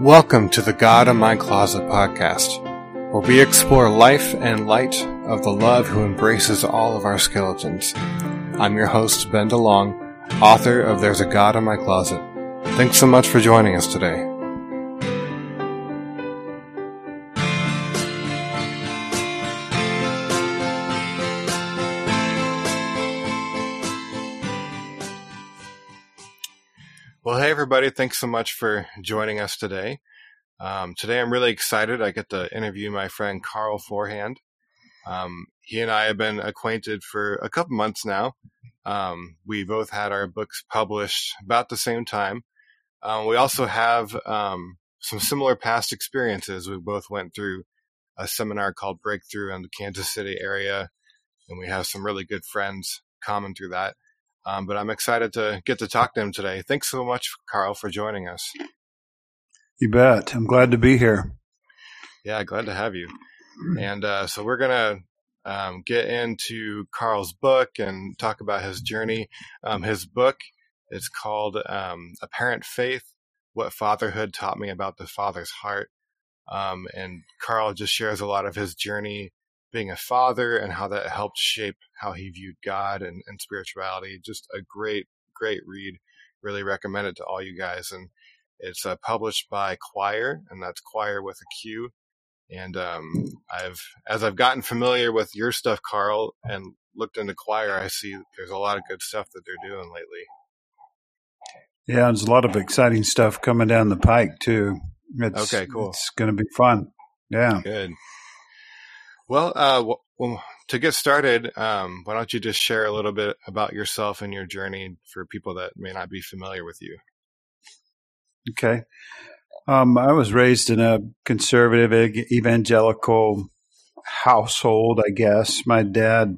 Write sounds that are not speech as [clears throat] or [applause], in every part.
Welcome to the God in My Closet podcast, where we explore life and light of the love who embraces all of our skeletons. I'm your host, Ben DeLong, author of There's a God in My Closet. Thanks so much for joining us today. Everybody. Thanks so much for joining us today. Um, today, I'm really excited. I get to interview my friend Carl Forehand. Um, he and I have been acquainted for a couple months now. Um, we both had our books published about the same time. Um, we also have um, some similar past experiences. We both went through a seminar called Breakthrough in the Kansas City area, and we have some really good friends common through that. Um, but I'm excited to get to talk to him today. Thanks so much, Carl, for joining us. You bet. I'm glad to be here. Yeah, glad to have you. And uh, so we're going to um, get into Carl's book and talk about his journey. Um, his book is called um, Apparent Faith What Fatherhood Taught Me About the Father's Heart. Um, and Carl just shares a lot of his journey being a father and how that helped shape how he viewed God and, and spirituality. Just a great, great read. Really recommend it to all you guys. And it's uh, published by Quoir, and that's Quoir with a Q. And um, I've, as I've gotten familiar with your stuff, Carl, and looked into Quoir, I see there's a lot of good stuff that they're doing lately. Yeah, there's a lot of exciting stuff coming down the pike too. It's, okay, cool. It's going to be fun. Yeah, good. Well, uh, well, to get started, um, why don't you just share a little bit about yourself and your journey for people that may not be familiar with you? Okay. Um, I was raised in a conservative evangelical household, I guess. My dad,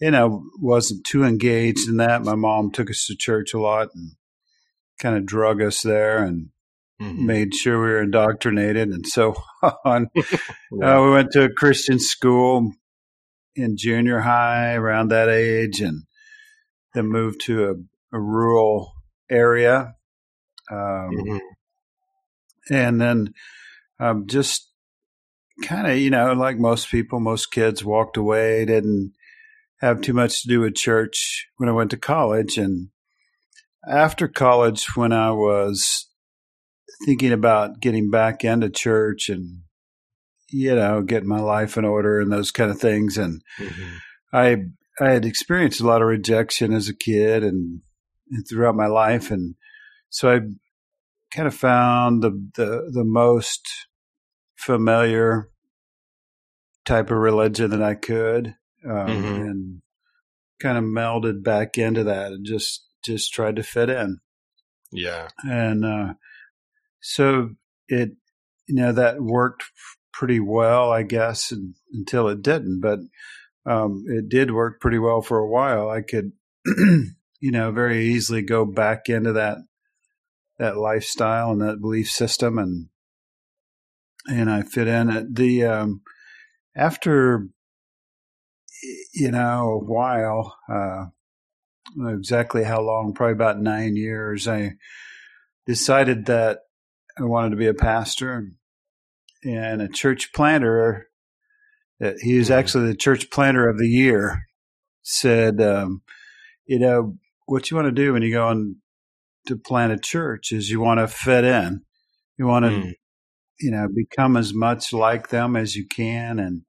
you know, wasn't too engaged in that. My mom took us to church a lot and kind of drug us there and mm-hmm. made sure we were indoctrinated and so [laughs] on. [laughs] yeah. uh, we went to a Christian school in junior high around that age and then moved to a, a rural area. Um, mm-hmm. And then um, just kind of, you know, like most people, most kids walked away, didn't have too much to do with church when I went to college. And after college, when I was thinking about getting back into church and you know getting my life in order and those kind of things and mm-hmm. i i had experienced a lot of rejection as a kid and, and throughout my life and so i kind of found the the, the most familiar type of religion that i could um, mm-hmm. and kind of melded back into that and just just tried to fit in yeah and uh so it, you know, that worked pretty well, I guess, until it didn't. But um, it did work pretty well for a while. I could, [clears throat] you know, very easily go back into that that lifestyle and that belief system, and and I fit in it. The um, after you know a while, uh, exactly how long? Probably about nine years. I decided that I wanted to be a pastor and a church planter. He was mm-hmm. actually the church planter of the year. Said, um, you know, what you want to do when you go on to plant a church is you want to fit in. You want to, mm. you know, become as much like them as you can and,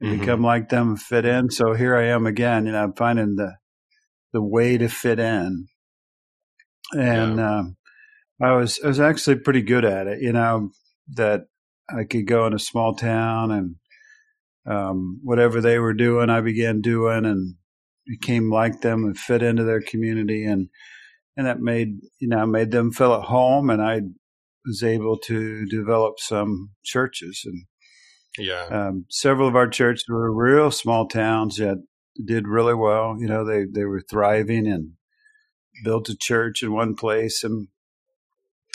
and mm-hmm. become like them and fit in. So here I am again. You know, I'm finding the the way to fit in. And yeah. um, I was I was actually pretty good at it. You know that I could go in a small town and um, whatever they were doing, I began doing and became like them and fit into their community and and that made you know made them feel at home and I was able to develop some churches and yeah um, several of our churches were real small towns that did really well you know they they were thriving and built a church in one place and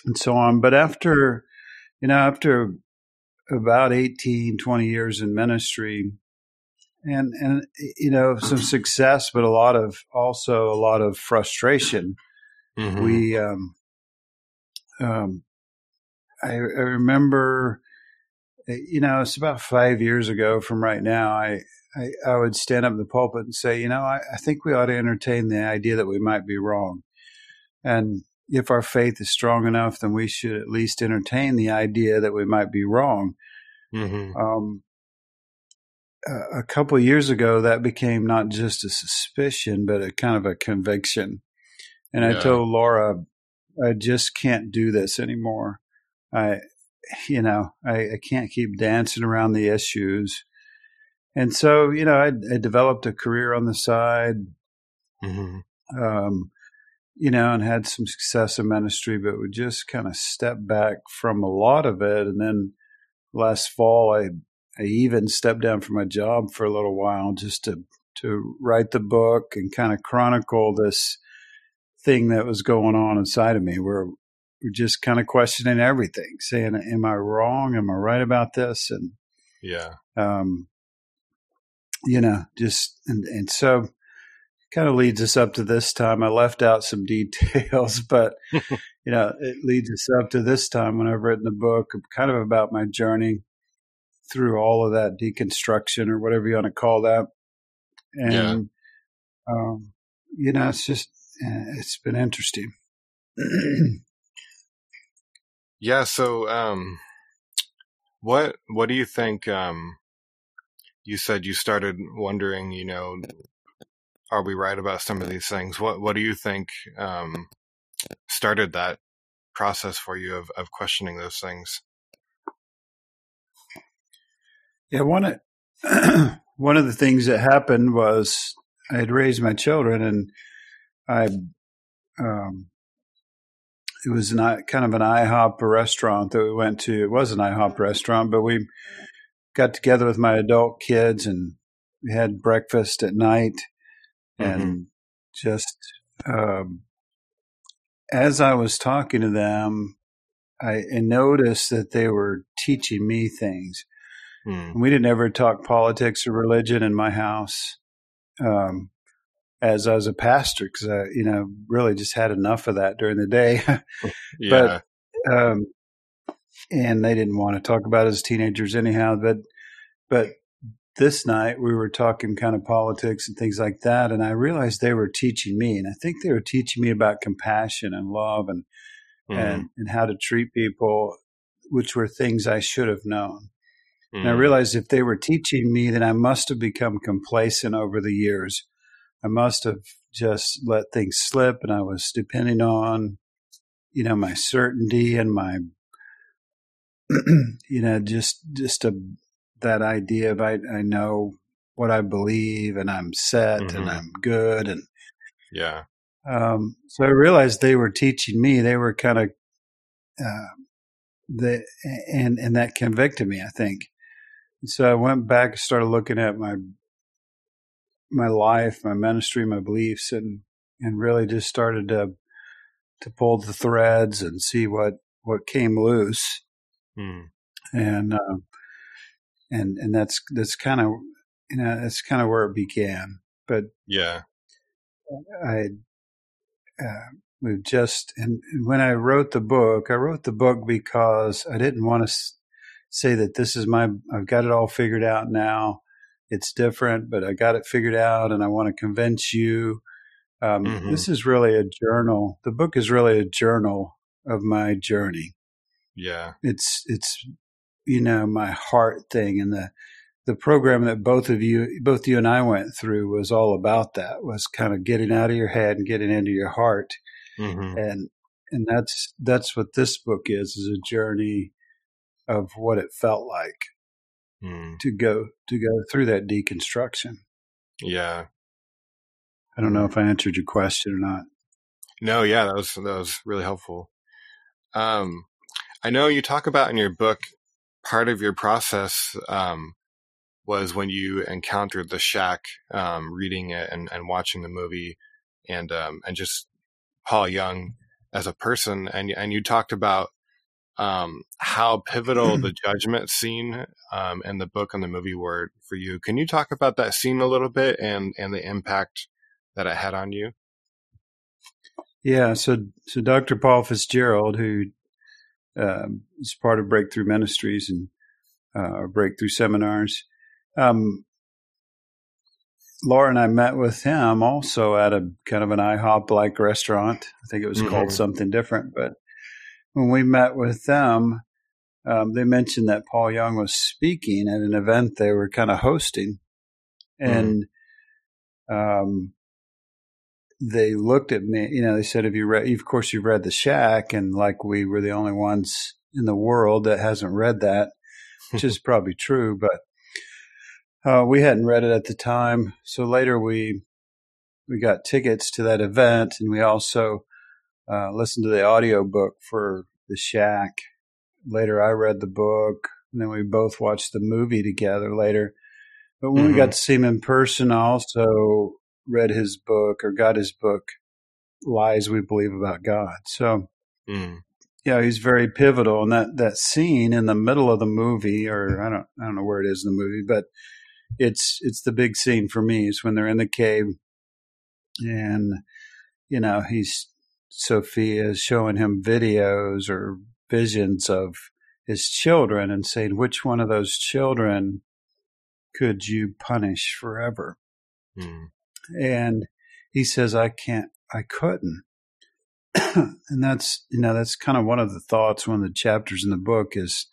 and so on. But after, you know, after about 18, 20 years in ministry, and and you know some success, but a lot of also a lot of frustration. Mm-hmm. We um, um, I, I remember, eh, you know, it's about five years ago from right now. I, I, I would stand up in the pulpit and say, you know, I, I think we ought to entertain the idea that we might be wrong. And if our faith is strong enough, then we should at least entertain the idea that we might be wrong. Mm-hmm. Um, a couple years ago, that became not just a suspicion, but a kind of a conviction. And yeah. I told Laura, I just can't do this anymore. I, you know, I, I can't keep dancing around the issues. And so, you know, I, I developed a career on the side, mm-hmm. um, you know, and had some success in ministry, but would just kind of step back from a lot of it. And then last fall, I I even stepped down from my job for a little while just to to write the book and kind of chronicle this thing that was going on inside of me where we're just kind of questioning everything, saying, Am I wrong? Am I right about this? And yeah. Um, you know, just and and so kind of leads us up to this time. I left out some details, [laughs] but [laughs] you know, it leads us up to this time when I've written the book, kind of about my journey through all of that deconstruction or whatever you want to call that. And, yeah. um, you know, it's just, eh, it's been interesting. [clears throat] yeah. So, um, what, what do you think, um, you said you started wondering, you know, are we right about some of these things? What, what do you think, um, started that process for you of, of questioning those things? Yeah, one of [clears throat] one of the things that happened was I had raised my children, and I um, it was an, kind of an IHOP restaurant that we went to. It was an IHOP restaurant, but we got together with my adult kids and we had breakfast at night, and mm-hmm. just um, as I was talking to them, I noticed that they were teaching me things. Mm. We didn't ever talk politics or religion in my house. Um, as I was a pastor, because I, you know, really just had enough of that during the day. [laughs] yeah. But, um, and they didn't want to talk about it as teenagers anyhow. But, but this night we were talking kind of politics and things like that, and I realized they were teaching me, and I think they were teaching me about compassion and love and mm. and and how to treat people, which were things I should have known. Mm. And I mm. realized if they were teaching me, then I must have become complacent over the years. I must have just let things slip, and I was depending on, you know, my certainty and my, [clears throat] you know, just just a that idea of I, I know what I believe and I'm set mm-hmm. and I'm good and yeah. Um, so I realized they were teaching me. They were kind of uh, the and and that convicted me. I think so I went back and started looking at my my life, my ministry, my beliefs, and and really just started to to pull the threads and see what what came loose. Hmm. And uh, and and that's that's kind of you know that's kind of where it began. But yeah, I uh, we've just and when I wrote the book, I wrote the book because I didn't want to say that this is my I've got it all figured out now. It's different, but I got it figured out, and I want to convince you. Um, mm-hmm. This is really a journal. The book is really a journal of my journey. Yeah, it's it's you know my heart thing, and the the program that both of you, both you and I went through, was all about that. Was kind of getting out of your head and getting into your heart, mm-hmm. and and that's that's what this book is: is a journey of what it felt like mm. to go to go through that deconstruction. Yeah. I don't know if I answered your question or not. No, yeah, that was that was really helpful. Um, I know you talk about in your book part of your process um, was when you encountered the shack, um, reading it and, and watching the movie, and um, and just Paul Young as a person, and and you talked about um, how pivotal the [clears throat] judgment scene um, and the book and the movie were for you. Can you talk about that scene a little bit and and the impact that it had on you? Yeah, so so Dr. Paul Fitzgerald, who as part of Breakthrough Ministries and uh, Breakthrough Seminars. Um, Laura and I met with him also at a kind of an IHOP like restaurant. I think it was mm-hmm. called something different, but when we met with them, um, they mentioned that Paul Young was speaking at an event they were kind of hosting, mm-hmm. and mm. um, they looked at me. You know, they said, "Have you read? Of course, you've read The Shack," and like we were the only ones in the world that hasn't read that, which is [laughs] probably true, but uh, we hadn't read it at the time, so later we we got tickets to that event, and we also uh, listened to the audio book for The Shack. Later, I read the book, and then we both watched the movie together later. But when mm-hmm. we got to see him in person, also read his book or got his book, Lies We Believe About God. So, mm. yeah, he's very pivotal. And that, that scene in the middle of the movie, or I don't, I don't know where it is in the movie, but it's it's the big scene for me is when they're in the cave and you know he's sophia is showing him videos or visions of his children and saying which one of those children could you punish forever mm. And he says i can't i couldn't [coughs] and that's you know that's kind of one of the thoughts one of the chapters in the book is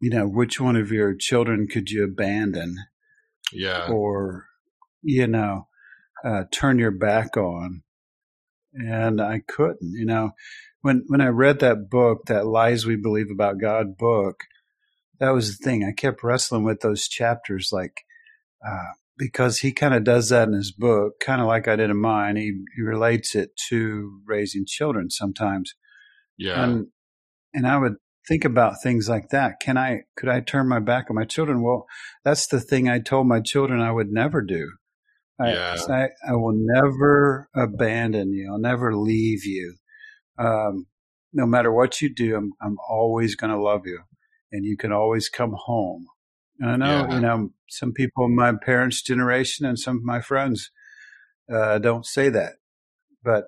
you know, which one of your children could you abandon? Yeah. Or, you know, uh, turn your back on. And I couldn't, you know, when, when I read that book, that Lies We Believe About God book, that was the thing. I kept wrestling with those chapters, like, uh, because he kind of does that in his book, kind of like I did in mine. He, he relates it to raising children sometimes. Yeah. And, and I would think about things like that. Can I, could I turn my back on my children? Well, that's the thing I told my children I would never do. I, yeah. I, I will never abandon you. I'll never leave you. Um, no matter what you do, I'm, I'm always going to love you and you can always come home. And I know, yeah. you know, some people in my parents' generation and some of my friends uh, don't say that, but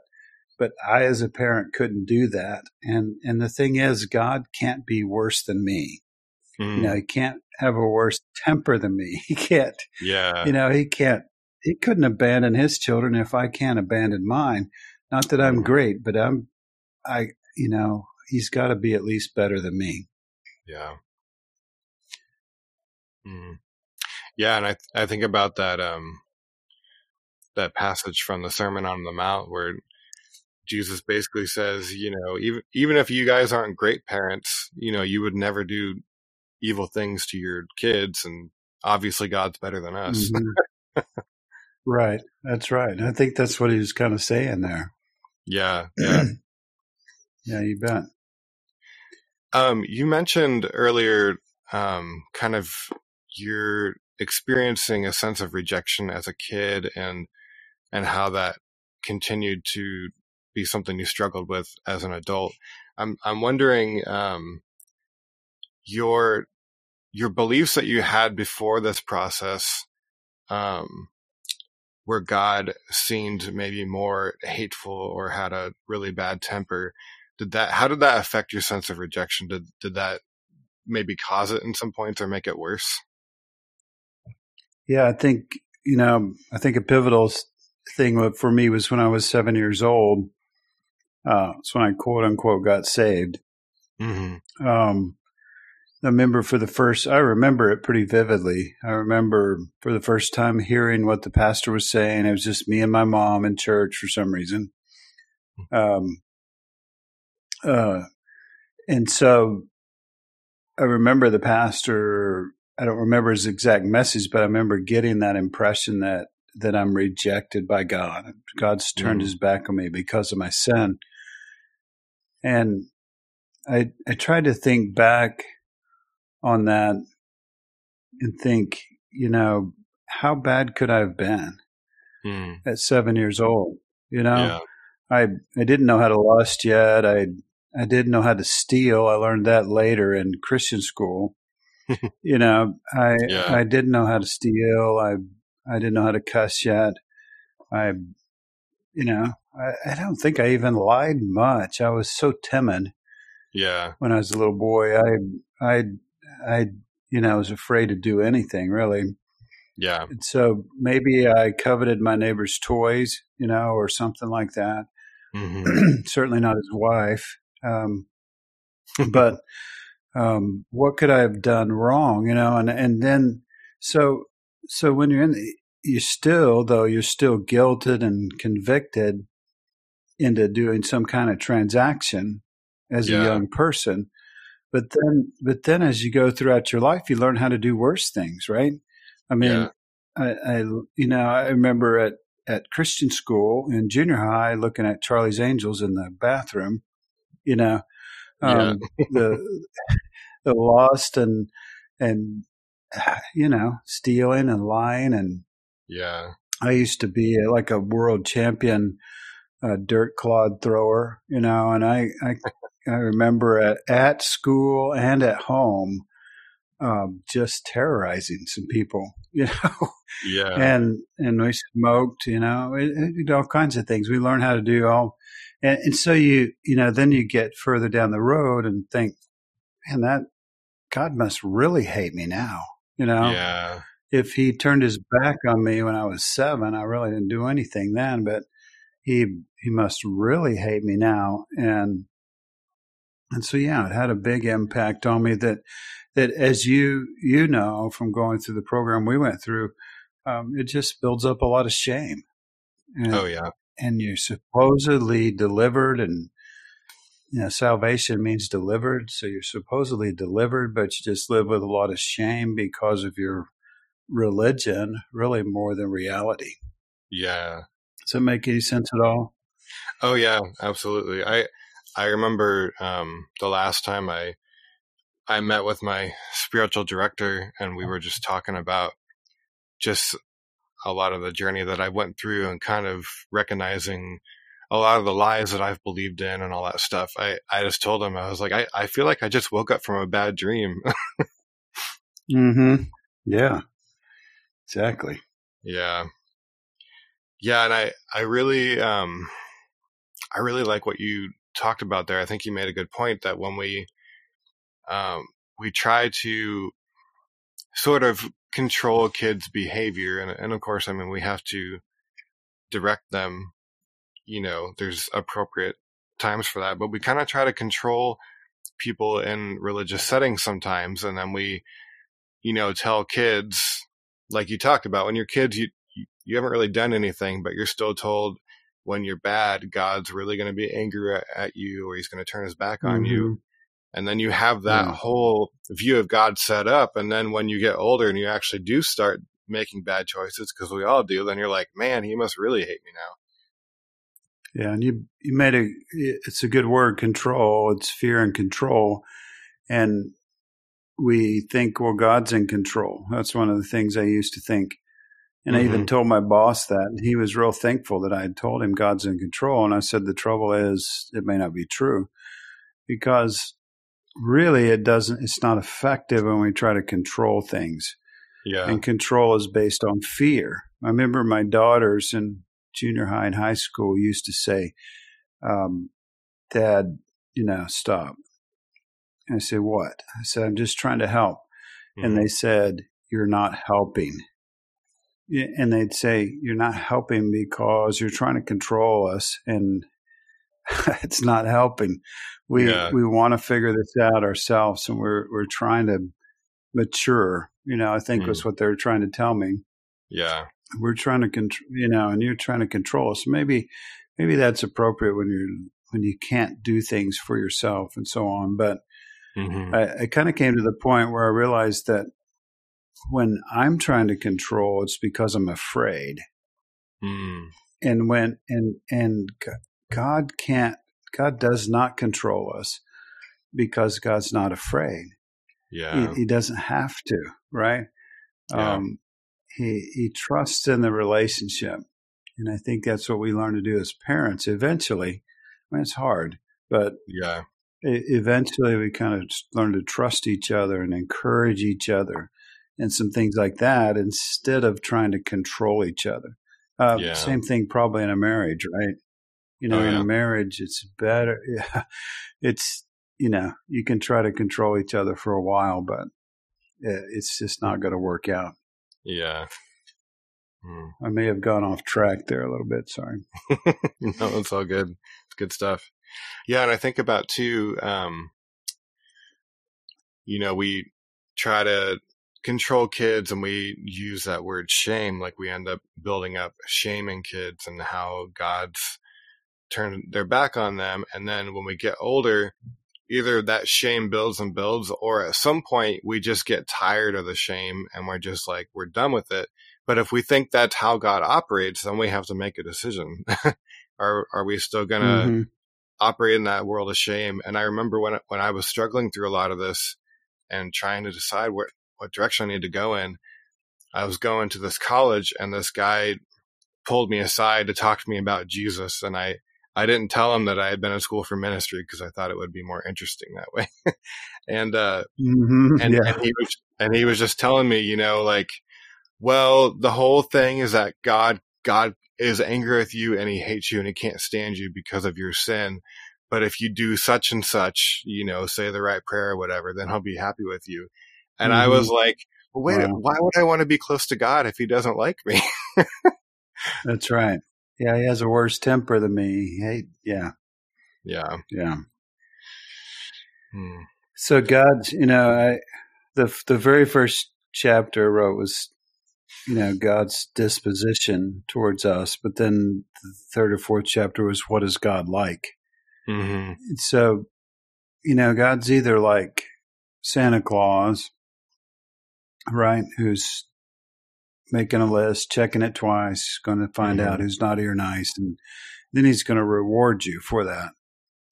but I as a parent couldn't do that. And and the thing is, God can't be worse than me. Mm. You know, hmm. he can't have a worse temper than me. [laughs] He can't. Yeah. You know, he can't. He couldn't abandon his children if I can't abandon mine. Not that I'm hmm. great, but I'm. I. You know, he's got to be at least better than me. Yeah. Mm. Yeah, and I I think about that um that passage from the Sermon on the Mount where Jesus basically says, you know, even even if you guys aren't great parents, you know, you would never do evil things to your kids, and obviously God's better than us. Mm-hmm. right, that's right. I think that's what he was kind of saying there. Yeah, [clears throat] yeah, yeah. You bet. Um, you mentioned earlier, um, kind of you're experiencing a sense of rejection as a kid, and and how that continued to be something you struggled with as an adult. I'm I'm wondering um, your your beliefs that you had before this process, um, where God seemed maybe more hateful or had a really bad temper. Did that? How did that affect your sense of rejection? Did did that maybe cause it in some points or make it worse? Yeah, I think you know. I think a pivotal thing for me was when I was seven years old. Uh, it's when I quote unquote got saved. Mm-hmm. Um, I remember for the first, I remember it pretty vividly. I remember for the first time hearing what the pastor was saying. It was just me and my mom in church for some reason. Um, uh, and so I remember the pastor, I don't remember his exact message, but I remember getting that impression that, that I'm rejected by God. God's turned mm. his back on me because of my sin. And I I tried to think back on that and think, you know, how bad could I have been mm. at seven years old? You know, yeah. I I didn't know how to lust yet. I I didn't know how to steal. I learned that later in Christian school. [laughs] you know, I yeah. I didn't know how to steal. I I didn't know how to cuss yet. I, you know, I, I don't think I even lied much. I was so timid. Yeah. When I was a little boy, I, I, I, you know, was afraid to do anything really. Yeah. And so maybe I coveted my neighbor's toys, you know, or something like that. Mm-hmm. [clears throat] Certainly not his wife. Um, but um, what could I have done wrong, you know? And and then so so when you're in, the, you still though you're still guilted and convicted into doing some kind of transaction as Yeah. a young person. But then, but then, as you go throughout your life, you learn how to do worse things, right? I mean, Yeah. I, I, you know, I remember at at Christian school in junior high, looking at Charlie's Angels in the bathroom, you know, um, the the lust and and you know stealing and lying and Yeah. I used to be like a world champion uh, dirt clod thrower, you know, and I I, I remember at at school and at home um, just terrorizing some people, [laughs] you know, Yeah. and and we smoked, you know, it, it, all kinds of things. We learned how to do all, and, and so you you know then you get further down the road and think, man, that God must really hate me now, you know Yeah. if he turned his back on me when I was seven, I really didn't do anything then, but he he must really hate me now. And and so yeah, it had a big impact on me that that as you you know from going through the program we went through, um, it just builds up a lot of shame. And, Oh yeah. And you're supposedly delivered and you know, salvation means delivered. So you're supposedly delivered, but you just live with a lot of shame because of your religion, really more than reality. Yeah. Does that make any sense at all? Oh yeah, absolutely. I I remember um, the last time I I met with my spiritual director and we were just talking about just a lot of the journey that I went through and kind of recognizing a lot of the lies that I've believed in and all that stuff. I, I just told him, I was like, I, I feel like I just woke up from a bad dream. Mm-hmm. Yeah. Exactly. Yeah. Yeah, and I I really um I really like what you talked about there. I think you made a good point that when we um we try to sort of control kids' behavior and and of course I mean we have to direct them, you know, there's appropriate times for that, but we kind of try to control people in religious settings sometimes and then we you know tell kids like you talked about when you're kids you you, haven't really done anything but you're still told when you're bad god's really going to be angry at, at you or he's going to turn his back on you mm-hmm. And then you have that Yeah. whole view of god set up and then when you get older and you actually do start making bad choices because we all do then you're like man he must really hate me now Yeah, and you you made a it's a good word control. It's fear and control, and we think well God's in control. That's one of the things I used to think, and I even mm-hmm. told my boss that, and he was real thankful that I had told him God's in control. And I said the trouble is it may not be true because really it doesn't. It's not effective when we try to control things yeah and control is based on fear. I remember my daughters in junior high and high school used to say, um, Dad, you know, stop. And I said, What? I said, I'm just trying to help. And Mhm. they said, You're not helping. And they'd say, You're not helping because you're trying to control us. And [laughs] it's not helping. We Yeah. we want to figure this out ourselves, and we're we're trying to mature. You know, I think Mm. was what they were trying to tell me. yeah We're trying to control, you know, and you're trying to control us. Maybe maybe that's appropriate when you're when you can't do things for yourself and so on. But hmm I, I kind of came to the point where I realized that when I'm trying to control, it's because I'm afraid. mm and when and and God can't God does not control us because God's not afraid. yeah He, he doesn't have to, right? Yeah. Um, he he trusts in the relationship, and I think that's what we learn to do as parents. Eventually, I mean, it's hard, but yeah eventually we kind of learn to trust each other and encourage each other and some things like that instead of trying to control each other. Uh, Yeah. Same thing probably in a marriage, right? You know, Oh, in a marriage, it's better. [laughs] Yeah, it's you know, you can try to control each other for a while, but it's just not going to work out. Yeah. Hmm. I may have gone off track there a little bit. Sorry. [laughs] no, it's all good. It's good stuff. Yeah. And I think about too, um, you know, we try to control kids and we use that word shame, like we end up building up shame in kids and how God's turned their back on them. And then when we get older, either that shame builds and builds, or at some point we just get tired of the shame and we're just like, we're done with it. But if we think that's how God operates, then we have to make a decision. [laughs] are, are we still going to mm-hmm. operate in that world of shame? And I remember when, when I was struggling through a lot of this and trying to decide where, what direction I need to go in. I was going to this college and this guy pulled me aside to talk to me about Jesus. And I, I didn't tell him that I had been in school for ministry because I thought it would be more interesting that way. [laughs] and, uh, mm-hmm, and, yeah. and he was, and he was just telling me, you know, like, well, the whole thing is that God, God is angry with you and he hates you and he can't stand you because of your sin. But if you do such and such, you know, say the right prayer or whatever, then he'll be happy with you. And mm-hmm. I was like, well, wait, wow. why would I want to be close to God if he doesn't like me? [laughs] That's right. Yeah, he has a worse temper than me. Hey, yeah. Yeah. Yeah. Hmm. So God, you know, I the the very first chapter I wrote was, you know, God's disposition towards us, but then the third or fourth chapter was what is God like? Mm-hmm. So, you know, God's either like Santa Claus, right? Who's making a list, checking it twice, going to find mm-hmm. out who's naughty or nice, and then he's going to reward you for that.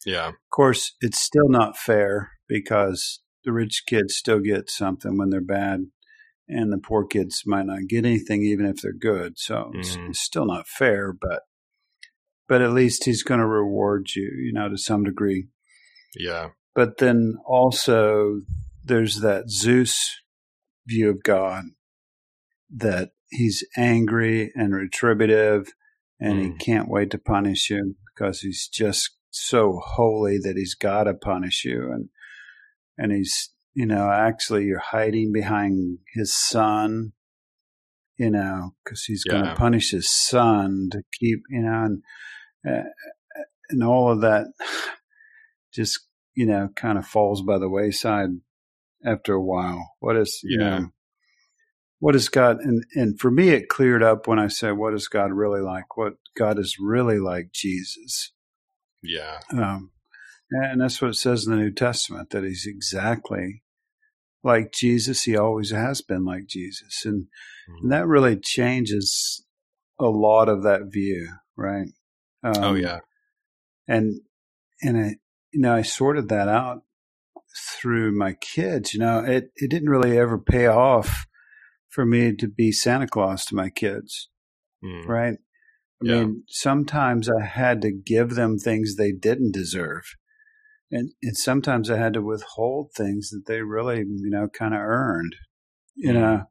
Yeah. Of course, it's still not fair because the rich kids still get something when they're bad, and the poor kids might not get anything even if they're good. So mm-hmm. it's, it's still not fair, but but at least he's going to reward you, you know, to some degree. Yeah. But then also there's that Zeus view of God that he's angry and retributive and mm. he can't wait to punish you because he's just so holy that he's got to punish you and and he's you know actually you're hiding behind his son you know because he's yeah. going to punish his son to keep you know and uh, and all of that [sighs] just you know kind of falls by the wayside after a while. What is you yeah. know what is God and and for me it cleared up when I said what is God really like? What God is really like Jesus. Yeah. Um, and that's what it says in the New Testament that he's exactly like Jesus. He always has been like Jesus, and, mm-hmm. and that really changes a lot of that view, right? Oh, um, oh yeah, and and I, you know, I sorted that out through my kids. You know, it, it didn't really ever pay off for me to be Santa Claus to my kids, mm. right? I yeah. mean, sometimes I had to give them things they didn't deserve. And, and sometimes I had to withhold things that they really, you know, kind of earned. You mm. know,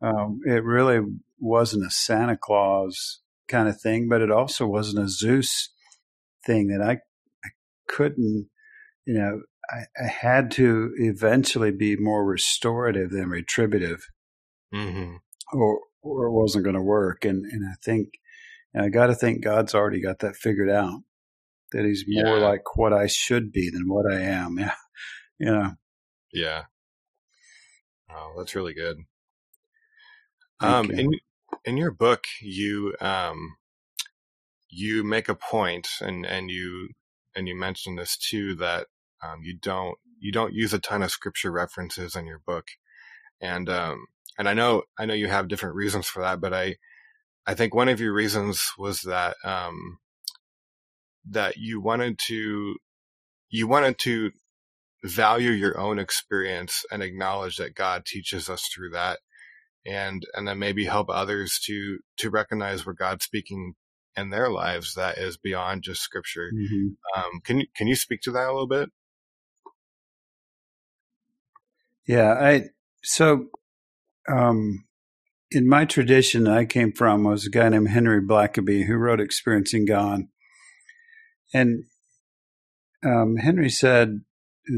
um, it really wasn't a Santa Claus kind of thing, but it also wasn't a Zeus thing that I, I couldn't, you know, I, I, had to eventually be more restorative than retributive, mm-hmm. or or it wasn't going to work. And and I think, and I got to think God's already got that figured out. That He's more yeah. like what I should be than what I am. [laughs] Yeah, you know. Yeah. Oh, that's really good. um, in in your book, you um, you make a point, and and you and you mentioned this too that um, you don't you don't use a ton of scripture references in your book, and um, and I know I know you have different reasons for that, but I I think one of your reasons was that um, that you wanted to you wanted to value your own experience and acknowledge that God teaches us through that and and then maybe help others to to recognize where God's speaking in their lives that is beyond just scripture. Mm-hmm. Um, can you can you speak to that a little bit? Yeah, I so um, in my tradition I came from was a guy named Henry Blackaby who wrote Experiencing God, and um, Henry said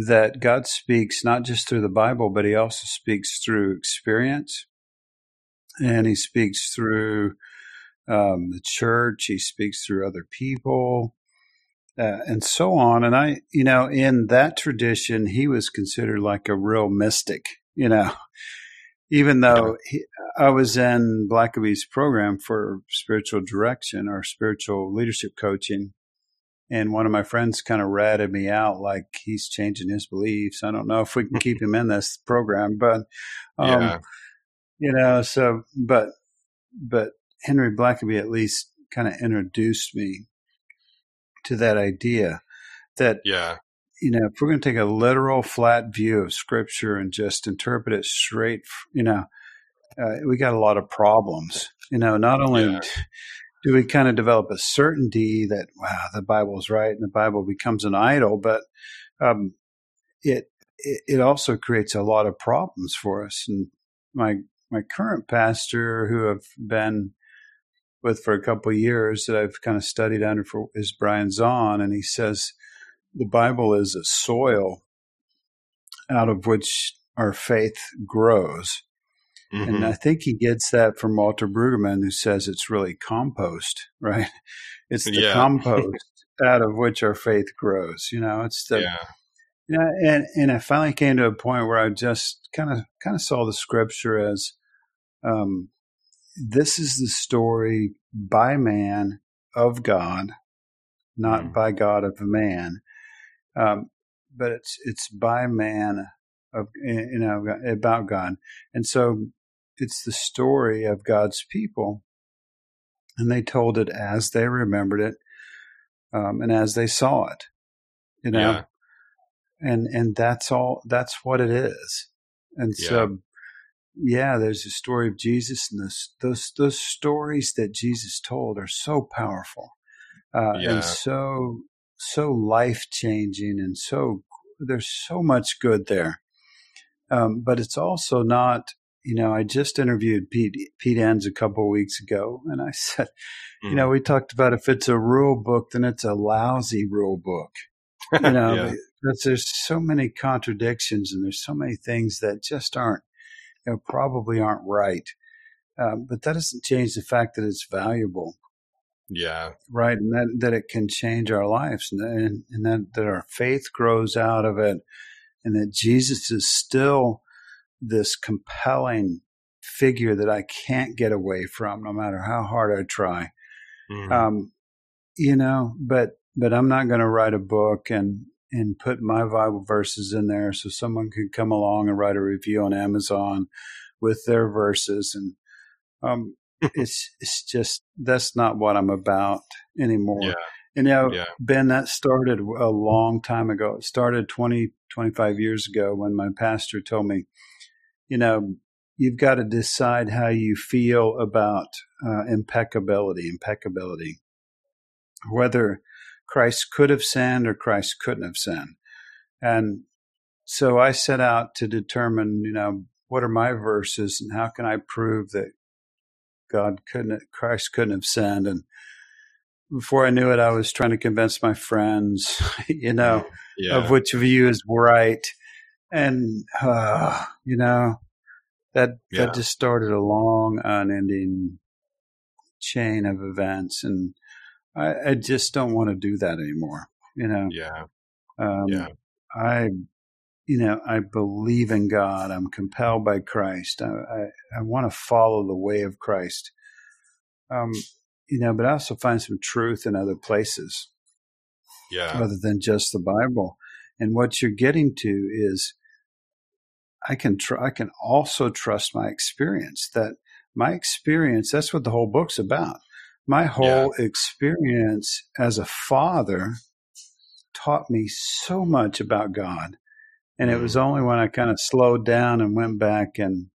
that God speaks not just through the Bible, but He also speaks through experience, and He speaks through um, the church. He speaks through other people. Uh, and so on. And I, you know, in that tradition, he was considered like a real mystic, you know, even though he, I was in Blackaby's program for spiritual direction or spiritual leadership coaching. And one of my friends kind of ratted me out like he's changing his beliefs. I don't know if we can keep him in this program, but, [laughs] um, yeah. you know, so, but, but Henry Blackaby at least kind of introduced me to that idea that yeah you know if we're going to take a literal flat view of scripture and just interpret it straight you know uh, we got a lot of problems you know not only yeah. do we kind of develop a certainty that wow the bible's right and the bible becomes an idol but um, it it also creates a lot of problems for us and my my current pastor who I've been with for a couple of years that I've kind of studied under for is Brian Zahnd, and he says the Bible is a soil out of which our faith grows. Mm-hmm. And I think he gets that from Walter Brueggemann, who says it's really compost, [laughs] right? It's the yeah. [laughs] compost out of which our faith grows. You know, it's the yeah. You know, and and I finally came to a point where I just kind of kind of saw the scripture as um, this is the story by man of God, not mm. by God of man, um, but it's it's by man of you know about God, and so it's the story of God's people, and they told it as they remembered it, um, and as they saw it, you know, yeah. and and that's all. That's what it is, and yeah. so yeah, there's a story of Jesus, and those those those stories that Jesus told are so powerful, uh, yeah. and so so life changing, and so there's so much good there. Um, but it's also not, you know. I just interviewed Pete Pete Enns a couple of weeks ago, and I [laughs] said, mm. you know, mm. we talked about if it's a rule book, then it's a lousy rule book. You [laughs] know, yeah. because there's so many contradictions, and there's so many things that just aren't you know, probably aren't right. Um, but that doesn't change the fact that it's valuable. Yeah. Right. And that, that it can change our lives and, and, and that, that our faith grows out of it and that Jesus is still this compelling figure that I can't get away from no matter how hard I try. Mm-hmm. Um, you know, but, but I'm not going to write a book and, and put my Bible verses in there so someone could come along and write a review on Amazon with their verses. And um, it's it's just that's not what I'm about anymore. Yeah. And now, yeah. Ben, that started a long time ago. It started 20, 25 years ago when my pastor told me, you know, you've got to decide how you feel about uh, impeccability, impeccability. Whether Christ could have sinned or Christ couldn't have sinned. And so I set out to determine, you know, what are my verses and how can I prove that God couldn't, Christ couldn't have sinned. And before I knew it, I was trying to convince my friends, [laughs] you know, yeah. of which view is right. And, uh, you know, that, yeah. that just started a long, unending chain of events. And I, I just don't want to do that anymore. You know. Yeah. Um, yeah. I, you know, I believe in God. I'm compelled by Christ. I, I, I want to follow the way of Christ. Um, you know, but I also find some truth in other places. Yeah. Other than just the Bible. And what you're getting to is I can tr- I can also trust my experience that my experience that's what the whole book's about my whole yeah. experience as a father taught me so much about God. And it was only when I kind of slowed down and went back and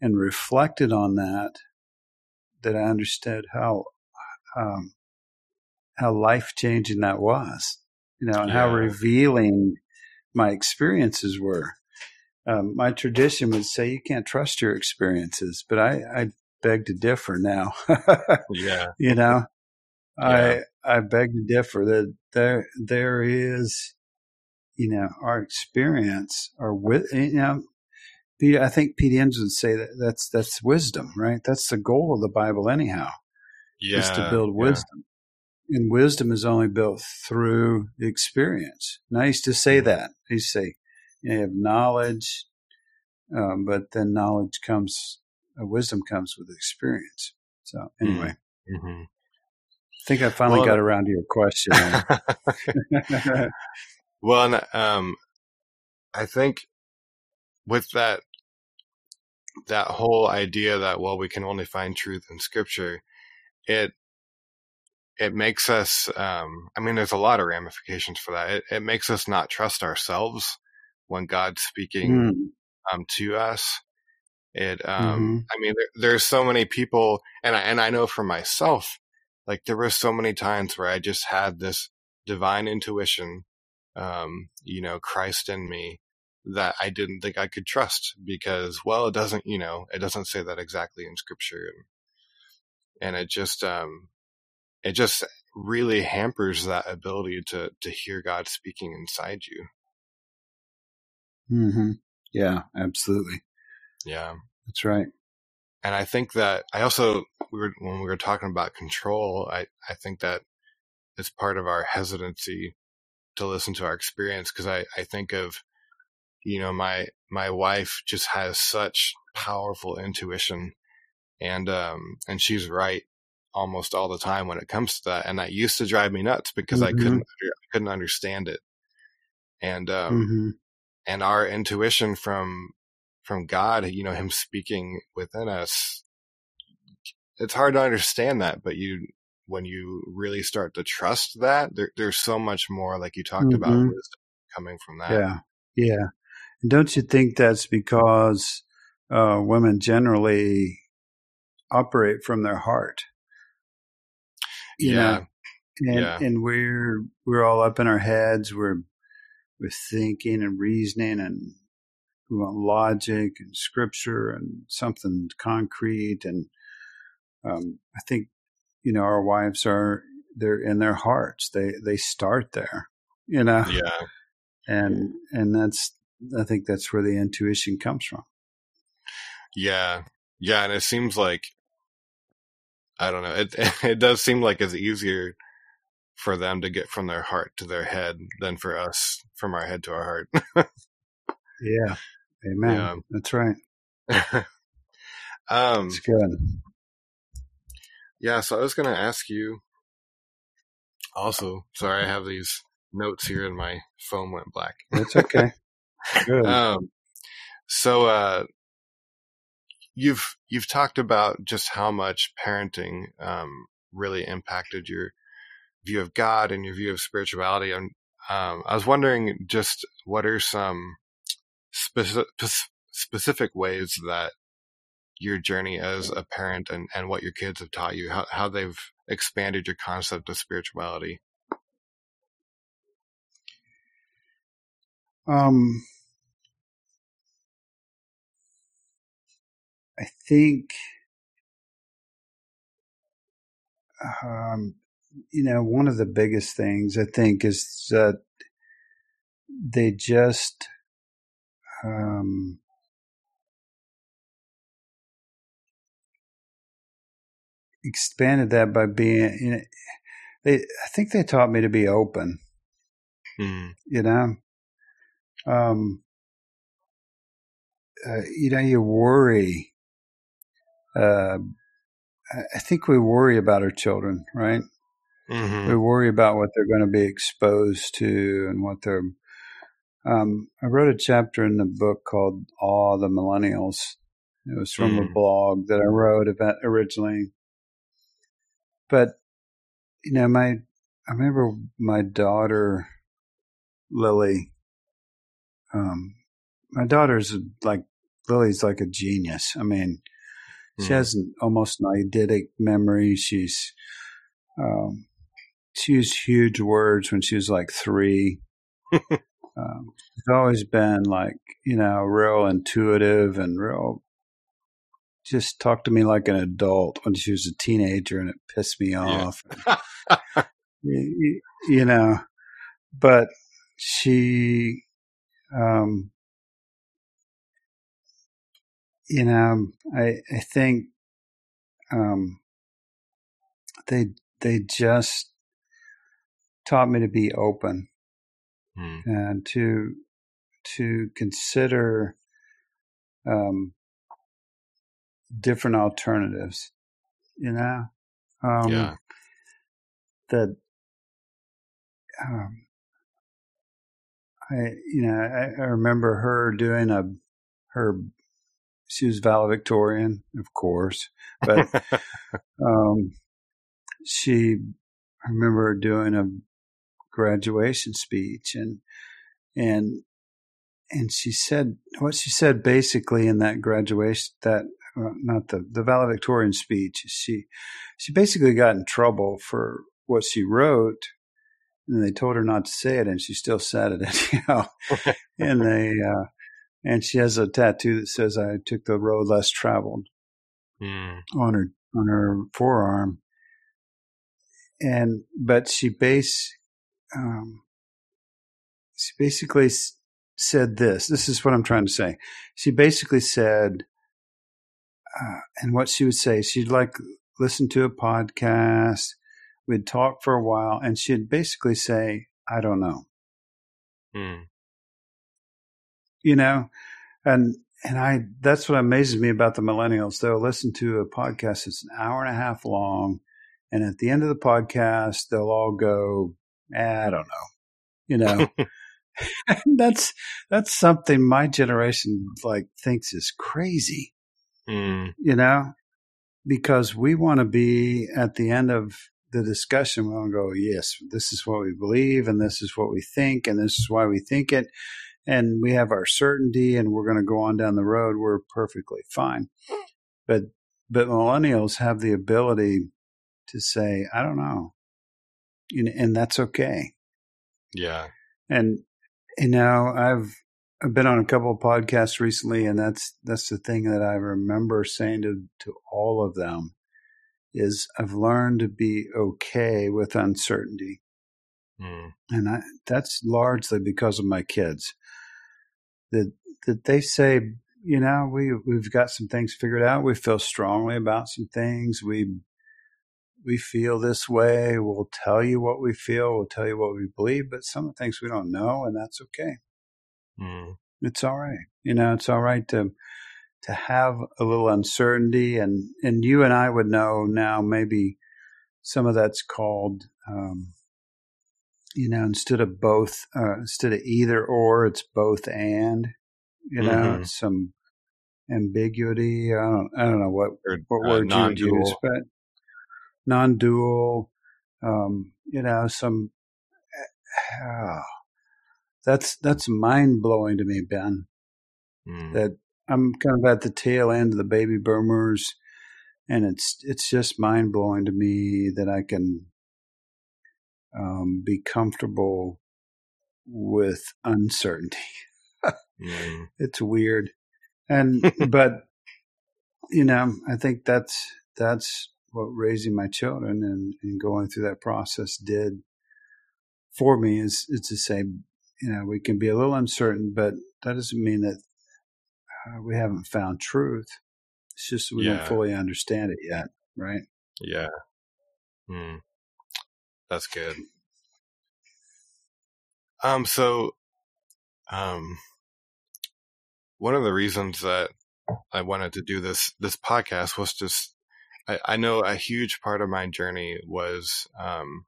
and reflected on that that I understood how um, how life changing that was, you know, and yeah. how revealing my experiences were. Um, my tradition would say you can't trust your experiences, but I, I beg to differ now. [laughs] yeah. You know, yeah. I I beg to differ that there there is you know, our experience or with, you know, I think Enns would say that that's, that's wisdom, right? That's the goal of the Bible anyhow, yeah, is to build yeah. wisdom. And wisdom is only built through experience. And I used to say that. I used to say, you have knowledge, um, but then knowledge comes, uh, wisdom comes with experience. So anyway, Mhm. I think I finally Well- got around to your question. [laughs] [laughs] well, and, um, I think with that that whole idea that well we can only find truth in scripture, it it makes us. Um, I mean, there's a lot of ramifications for that. It, it makes us not trust ourselves when God's speaking Mm, um, to us. It, um, Mhm. I mean, there, there's so many people, and I, and I know for myself, like there were so many times where I just had this divine intuition, um, you know, Christ in me that I didn't think I could trust because, well, it doesn't, you know, it doesn't say that exactly in scripture. And, and it just, um, it just really hampers that ability to, to hear God speaking inside you. hmm Yeah, absolutely. Yeah. That's right. and I think that I also we were when we were talking about control, I I think that it's part of our hesitancy to listen to our experience because I I think of you know my my wife just has such powerful intuition and um and she's right almost all the time when it comes to that and that used to drive me nuts because I Mhm. couldn't I couldn't understand it and um hmm and our intuition from from God, you know, Him speaking within us. It's hard to understand that, but you when you really start to trust that, there, there's so much more, like you talked about, Mhm. wisdom coming from that. Yeah, yeah. And don't you think that's because uh, women generally operate from their heart? You yeah, know, and Yeah. and we're we're all up in our heads. We're we're thinking and reasoning, and we want logic and scripture and something concrete. And um, I think you know our wives are they're in their hearts. They they start there. You know, yeah, and and that's I think that's where the intuition comes from. yeah, yeah. And it seems like I don't know. It [laughs] it does seem like it's easier for them to get from their heart to their head than for us from our head to our heart. Yeah, [laughs] amen. Yeah. That's right. [laughs] um, It's good. Yeah, so I was going to ask you also, sorry, I have these notes here and my phone went black. That's okay. [laughs] Good. Um, so, uh, you've, you've talked about just how much parenting, um, really impacted your view of God and your view of spirituality. And, um, I was wondering just what are some specific, specific ways that your journey as a parent and, and what your kids have taught you, how, how they've expanded your concept of spirituality. Um, I think, um, you know, one of the biggest things I think is that they just, um, expanded that by being, you know, they, I think they taught me to be open, Mm, you know, um, uh, you know, you worry. Uh, I think we worry about our children, right? hmm We worry about what they're going to be exposed to and what they're. Um, I wrote a chapter in the book called "Awe the Millennials." It was from a Mm. blog that I wrote about originally. But you know, my I remember my daughter Lily. Um, my daughter's like Lily's like a genius. I mean, she Mm. has an almost an eidetic memory. She's um, she used huge words when she was like three. [laughs] um, she's always been like you know real intuitive and real. Just talked to me like an adult when she was a teenager, and it pissed me Yeah. off. [laughs] you, you know, but she, um, you know, I I think um, they they just taught me to be open Mm. and to to consider um, different alternatives. You know, um, Yeah. that um, I you know I, I remember her doing a her she was valedictorian, of course, but [laughs] um, she I remember her doing a graduation speech and and and she said what she said basically in that graduation that uh, not the the valedictorian speech. She she basically got in trouble for what she wrote and they told her not to say it and she still said it [laughs] anyhow. [laughs] And they uh and she has a tattoo that says i took the road less traveled. Mm. on her on her forearm. And but she base um she basically said this this is what i'm trying to say. She basically said uh, and what she would say she'd like listen to a podcast we'd talk for a while and she'd basically say i don't know. Mm. you know? And and i that's what amazes me about the millennials they'll listen to a podcast that's an hour and a half long and at the end of the podcast they'll all go eh, i don't know. You know? [laughs] [laughs] That's that's something my generation like thinks is crazy Mm. you know because we want to be at the end of the discussion we want to go yes this is what we believe and this is what we think and this is why we think it and we have our certainty and we're going to go on down the road we're perfectly fine but but millennials have the ability to say i don't know know, and that's okay Yeah. and you know i've i've been on a couple of podcasts recently and that's that's the thing that i remember saying to to all of them is i've learned to be okay with uncertainty. Mm. and I, that's largely because of my kids. That that they say you know we we've got some things figured out. We feel strongly about some things. We we feel this way. We'll tell you what we feel. We'll tell you what we believe. But some things we don't know and that's okay Mm. it's all right you know it's all right to to have a little uncertainty and and you and i would know now maybe some of that's called um you know instead of both uh instead of either or it's both and you know Mhm. it's some ambiguity i don't i don't know what Or, what uh, word you use non-dual. but non-dual um you know some ah, that's that's mind-blowing to me ben Mm. that I'm kind of at the tail end of the baby boomers, and it's it's just mind blowing to me that I can um, be comfortable with uncertainty. Mm. [laughs] It's weird, and [laughs] but you know I think that's that's what raising my children and, and going through that process did for me is is to say you know we can be a little uncertain, but that doesn't mean that uh, we haven't found truth. It's just we Yeah. don't fully understand it yet, right? Yeah. Mm. That's good. Um, so, um, one of the reasons that I wanted to do this, this podcast was just, I, I know a huge part of my journey was, um,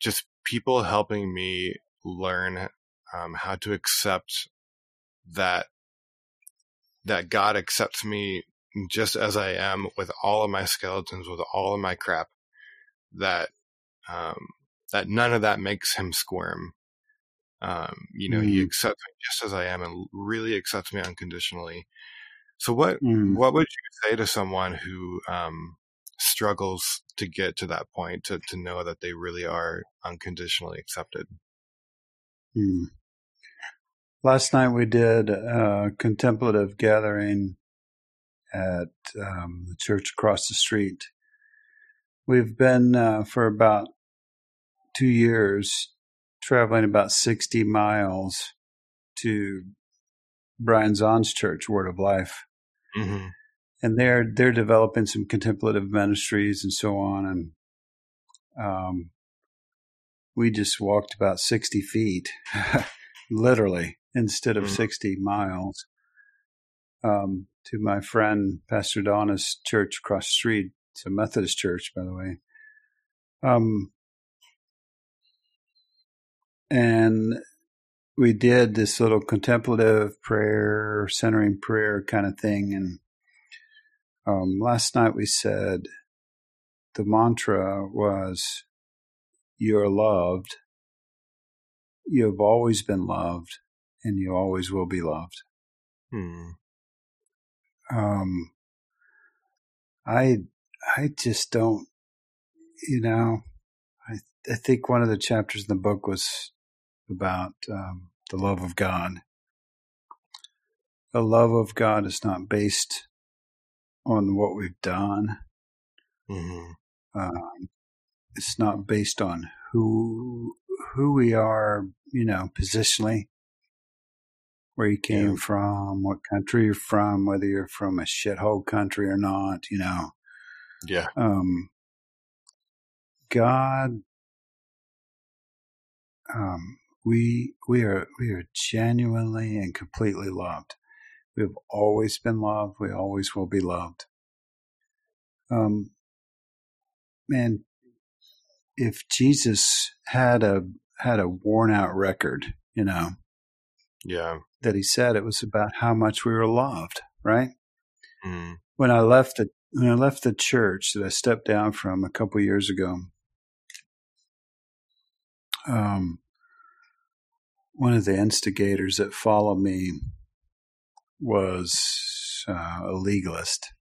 just people helping me learn, um, how to accept that, that God accepts me just as I am with all of my skeletons, with all of my crap, that, um, that none of that makes him squirm. Um, you know, he Mm. accepts me just as I am and really accepts me unconditionally. So what, Mm. what would you say to someone who, um, struggles to get to that point to, to know that they really are unconditionally accepted? Mm. Last night we did a contemplative gathering at um, the church across the street. We've been uh, for about two years traveling about 60 miles to Brian Zahnd's church, Word of Life. Mm-hmm. And they're they're developing some contemplative ministries and so on. And um, we just walked about 60 feet, [laughs] literally, instead of mm-hmm. 60 miles, um, to my friend Pastor Donna's church across the street. It's a Methodist church, by the way. Um, and we did this little contemplative prayer, centering prayer kind of thing. And um, last night we said the mantra was, You're loved. You have always been loved, and you always will be loved. Hmm. Um, I I just don't, you know, I I think one of the chapters in the book was about um, the love of God. The love of God is not based on what we've done. Mm-hmm. Um, it's not based on who who we are, you know, positionally, where you came yeah. from, what country you're from, whether you're from a shithole country or not, you know. Yeah. Um, God um, we we are we are genuinely and completely loved. We have always been loved. We always will be loved. Um, man, if Jesus had a had a worn out record, you know, yeah, that he said it was about how much we were loved, right? Mm. When I left the when I left the church that I stepped down from a couple years ago, um, one of the instigators that followed me was uh, a legalist.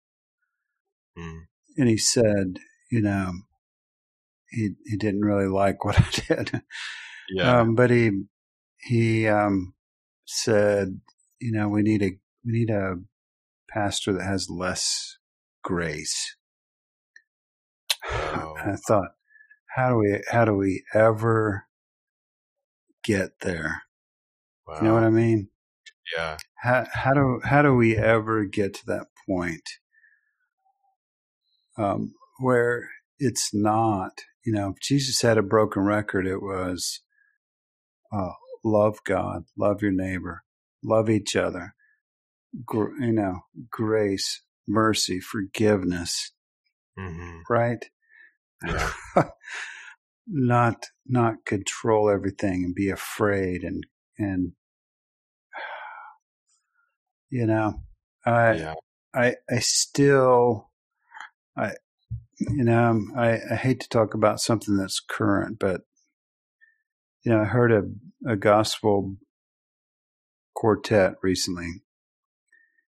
Mm. And he said, you know, he he didn't really like [laughs] what I did. Yeah. Um, but he he um, said, you know, we need a we need a pastor that has less grace. [sighs] Oh. I thought, how do we how do we ever get there? Wow. You know what I mean? Yeah. How how do how do we ever get to that point um, where it's not? You know, if Jesus had a broken record, it was uh, love God, love your neighbor, love each other. Gr- you know, grace, mercy, forgiveness. Mm-hmm. Right? Yeah. [laughs] not not control everything and be afraid and and you know i yeah. i i still i you know I, I hate to talk about something that's current but you know i heard a, a gospel quartet recently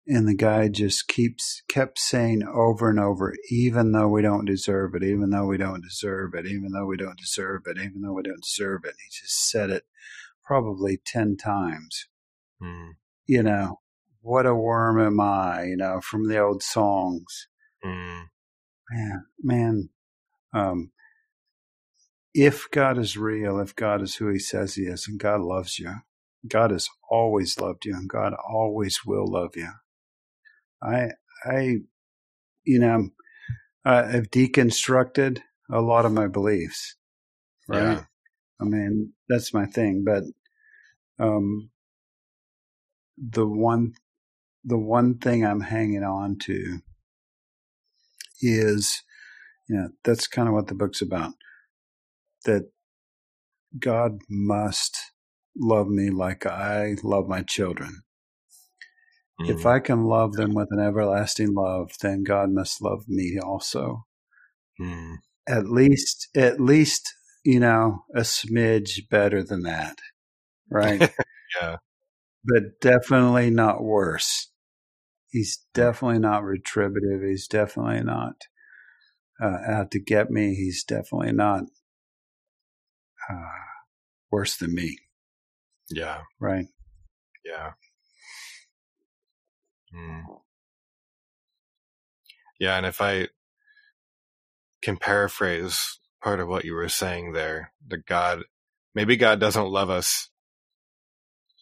and the guy just keeps kept saying over and over even though we don't deserve it even though we don't deserve it even though we don't deserve it even though we don't deserve it he just said it probably 10 times mm. you know what a worm am i you know from the old songs mm. man man um if god is real if god is who he says he is and god loves you god has always loved you and god always will love you I, I, you know, I've deconstructed a lot of my beliefs. Right. Yeah. I mean, that's my thing. But um, the one, the one thing I'm hanging on to is, you know, that's kind of what the book's about. That God must love me like I love my children. Mm-hmm. If I can love them with an everlasting love, then God must love me also. Mm. At least, at least, you know, a smidge better than that. Right. [laughs] yeah. But definitely not worse. He's definitely not retributive. He's definitely not uh, out to get me. He's definitely not uh, worse than me. Yeah. Right. Yeah. Mm. Yeah, and if I can paraphrase part of what you were saying there, that God maybe God doesn't love us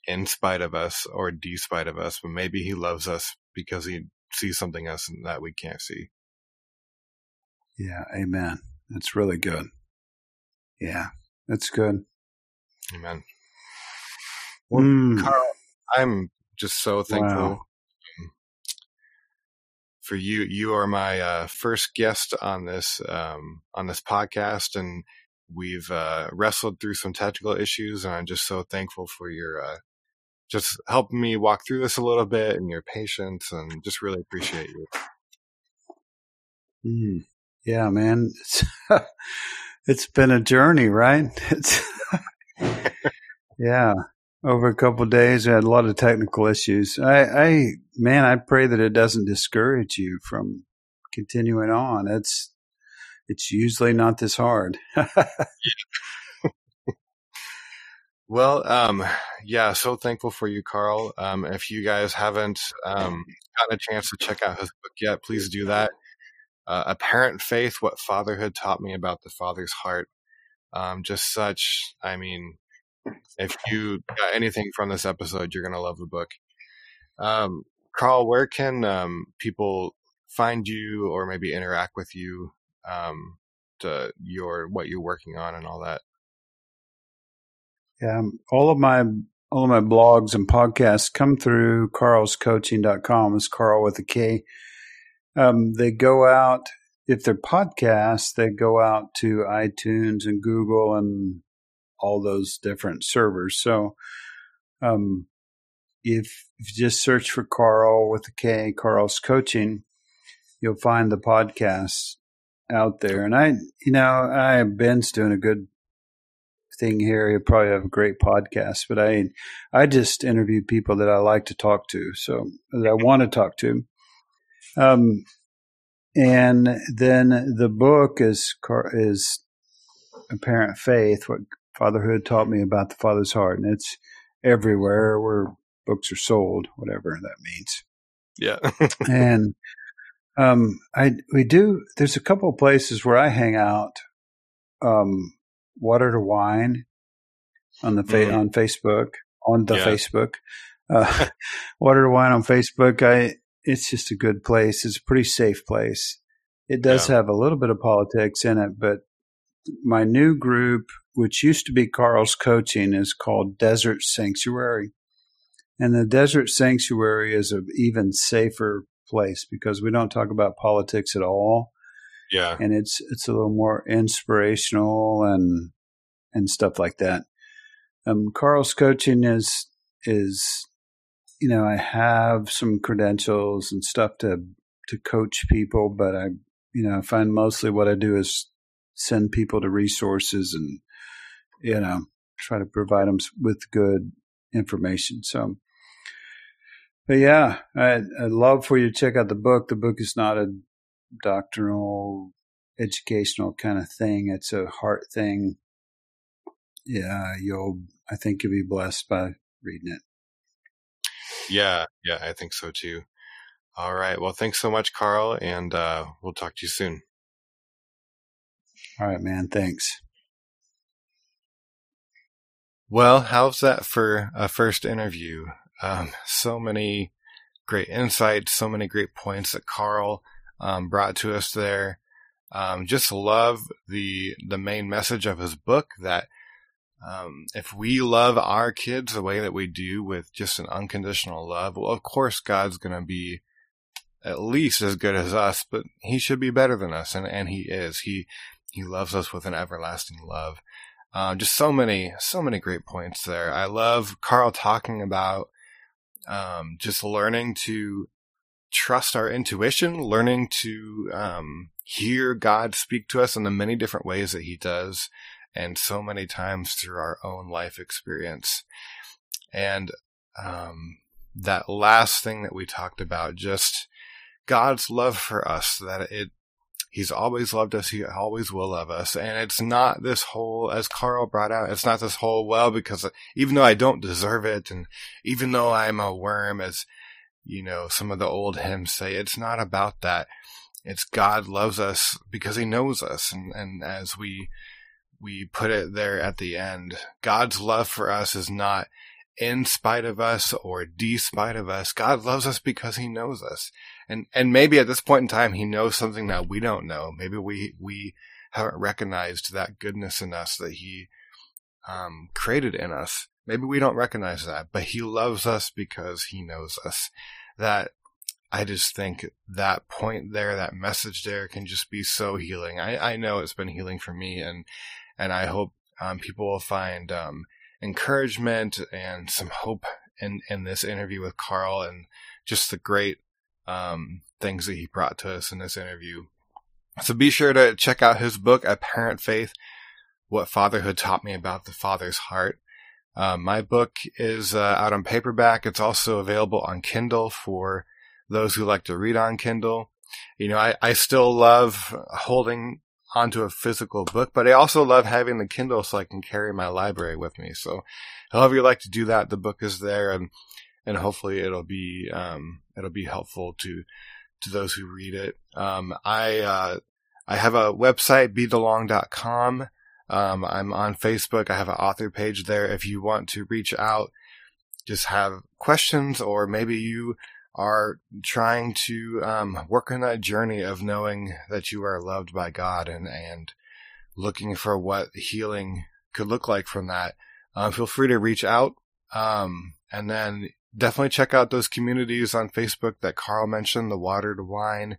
in spite of us or despite of us, but maybe he loves us because he sees something else that we can't see. Yeah, amen. That's really good. Yeah, that's good. Amen. Well, mm. Carl, I'm just so thankful wow. for you. You are my uh, first guest on this um, on this podcast, and we've uh, wrestled through some technical issues, and I'm just so thankful for your uh, just helping me walk through this a little bit and your patience, and just really appreciate you. Mm. Yeah, man, it's [laughs] it's been a journey, right? [laughs] It's [laughs] yeah. Over a couple days, I had a lot of technical issues. I, I, man, I pray that it doesn't discourage you from continuing on. It's, it's usually not this hard. Well, um, yeah, so thankful for you, Carl. Um, if you guys haven't um, gotten a chance to check out his book yet, please do that. Uh, Apparent Faith: What Fatherhood Taught Me About the Father's Heart. Um, just such, I mean, if you got anything from this episode, you're gonna love the book. Um, Carl, where can um, people find you or maybe interact with you um, to your what you're working on and all that? Yeah, um, all of my all of my blogs and podcasts come through carlscoaching.com. It's Carl with a K. Um, they go out if they're podcasts, they go out to iTunes and Google and all those different servers. So, um, if, if you just search for Carl with a K, Carl's coaching, you'll find the podcast out there. And I, you know, I Ben's doing a good thing here. He'll probably have a great podcast, but I, I just interview people that I like to talk to. So that I want to talk to. Um, and then the book is, is apparent faith, what fatherhood taught me about the father's heart, and it's everywhere where books are sold, whatever that means. Yeah, [laughs] and um, I we do. There's a couple of places where I hang out. Um, Water to Wine on the fa- mm-hmm. on Facebook on the yeah. Facebook. Uh, [laughs] Water to Wine on Facebook. I it's just a good place. It's a pretty safe place. It does yeah. have a little bit of politics in it, but my new group which used to be Carl's coaching, is called Desert Sanctuary. And the Desert Sanctuary is an even safer place because we don't talk about politics at all. Yeah. And it's it's a little more inspirational and and stuff like that. Um, Carl's coaching is is you know, I have some credentials and stuff to to coach people, but I you know, I find mostly what I do is send people to resources and you know, try to provide them with good information. So, but yeah, I, I'd love for you to check out the book. The book is not a doctrinal, educational kind of thing. It's a heart thing. Yeah, you'll, I think you'll be blessed by reading it. Yeah, yeah, I think so too. All right. Well, thanks so much, Carl, and uh, we'll talk to you soon. All right, man. Thanks. Well, how's that for a first interview? Um, so many great insights, so many great points that Carl um, brought to us there. Um, just love the the main message of his book that um, if we love our kids the way that we do with just an unconditional love, well, of course God's going to be at least as good as us, but He should be better than us, and and He is. He He loves us with an everlasting love. Uh, just so many, so many great points there. I love Carl talking about um, just learning to trust our intuition, learning to um, hear God speak to us in the many different ways that He does, and so many times through our own life experience. And um, that last thing that we talked about, just God's love for us, that it He's always loved us. He always will love us. And it's not this whole, as Carl brought out, it's not this whole, well, because even though I don't deserve it and even though I'm a worm, as, you know, some of the old hymns say, it's not about that. It's God loves us because he knows us. And, and as we we put it there at the end. God's love for us is not in spite of us or despite of us. God loves us because he knows us. And, and maybe at this point in time, he knows something that we don't know. Maybe we, we haven't recognized that goodness in us that he, um, created in us. Maybe we don't recognize that, but he loves us because he knows us. That I just think that point there, that message there can just be so healing. I, I know it's been healing for me and, and I hope, um, people will find, um, encouragement and some hope in, in this interview with Carl and just the great, um, things that he brought to us in this interview. So be sure to check out his book, Apparent Faith, What Fatherhood Taught Me About the Father's Heart. Uh, my book is uh, out on paperback. It's also available on Kindle for those who like to read on Kindle. You know, I, I still love holding onto a physical book, but I also love having the Kindle so I can carry my library with me. So however you like to do that, the book is there and, and hopefully it'll be, um, it'll be helpful to, to those who read it. Um, I, uh, I have a website, bethelong.com. Um, I'm on Facebook. I have an author page there. If you want to reach out, just have questions or maybe you are trying to um, work on that journey of knowing that you are loved by God and and looking for what healing could look like from that, um, feel free to reach out. Um, and then definitely check out those communities on Facebook that Carl mentioned, the Water to Wine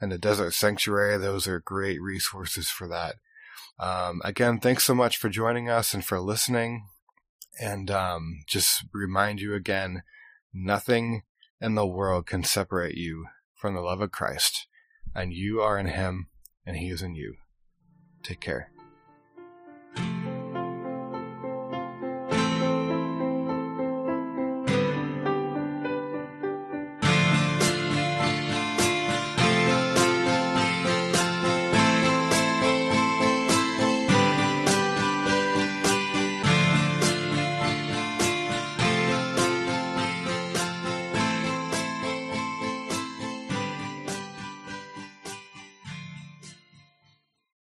and the Desert Sanctuary. Those are great resources for that. Um, again, thanks so much for joining us and for listening. And um, just remind you again, nothing in the world can separate you from the love of Christ, and you are in him, and he is in you. Take care.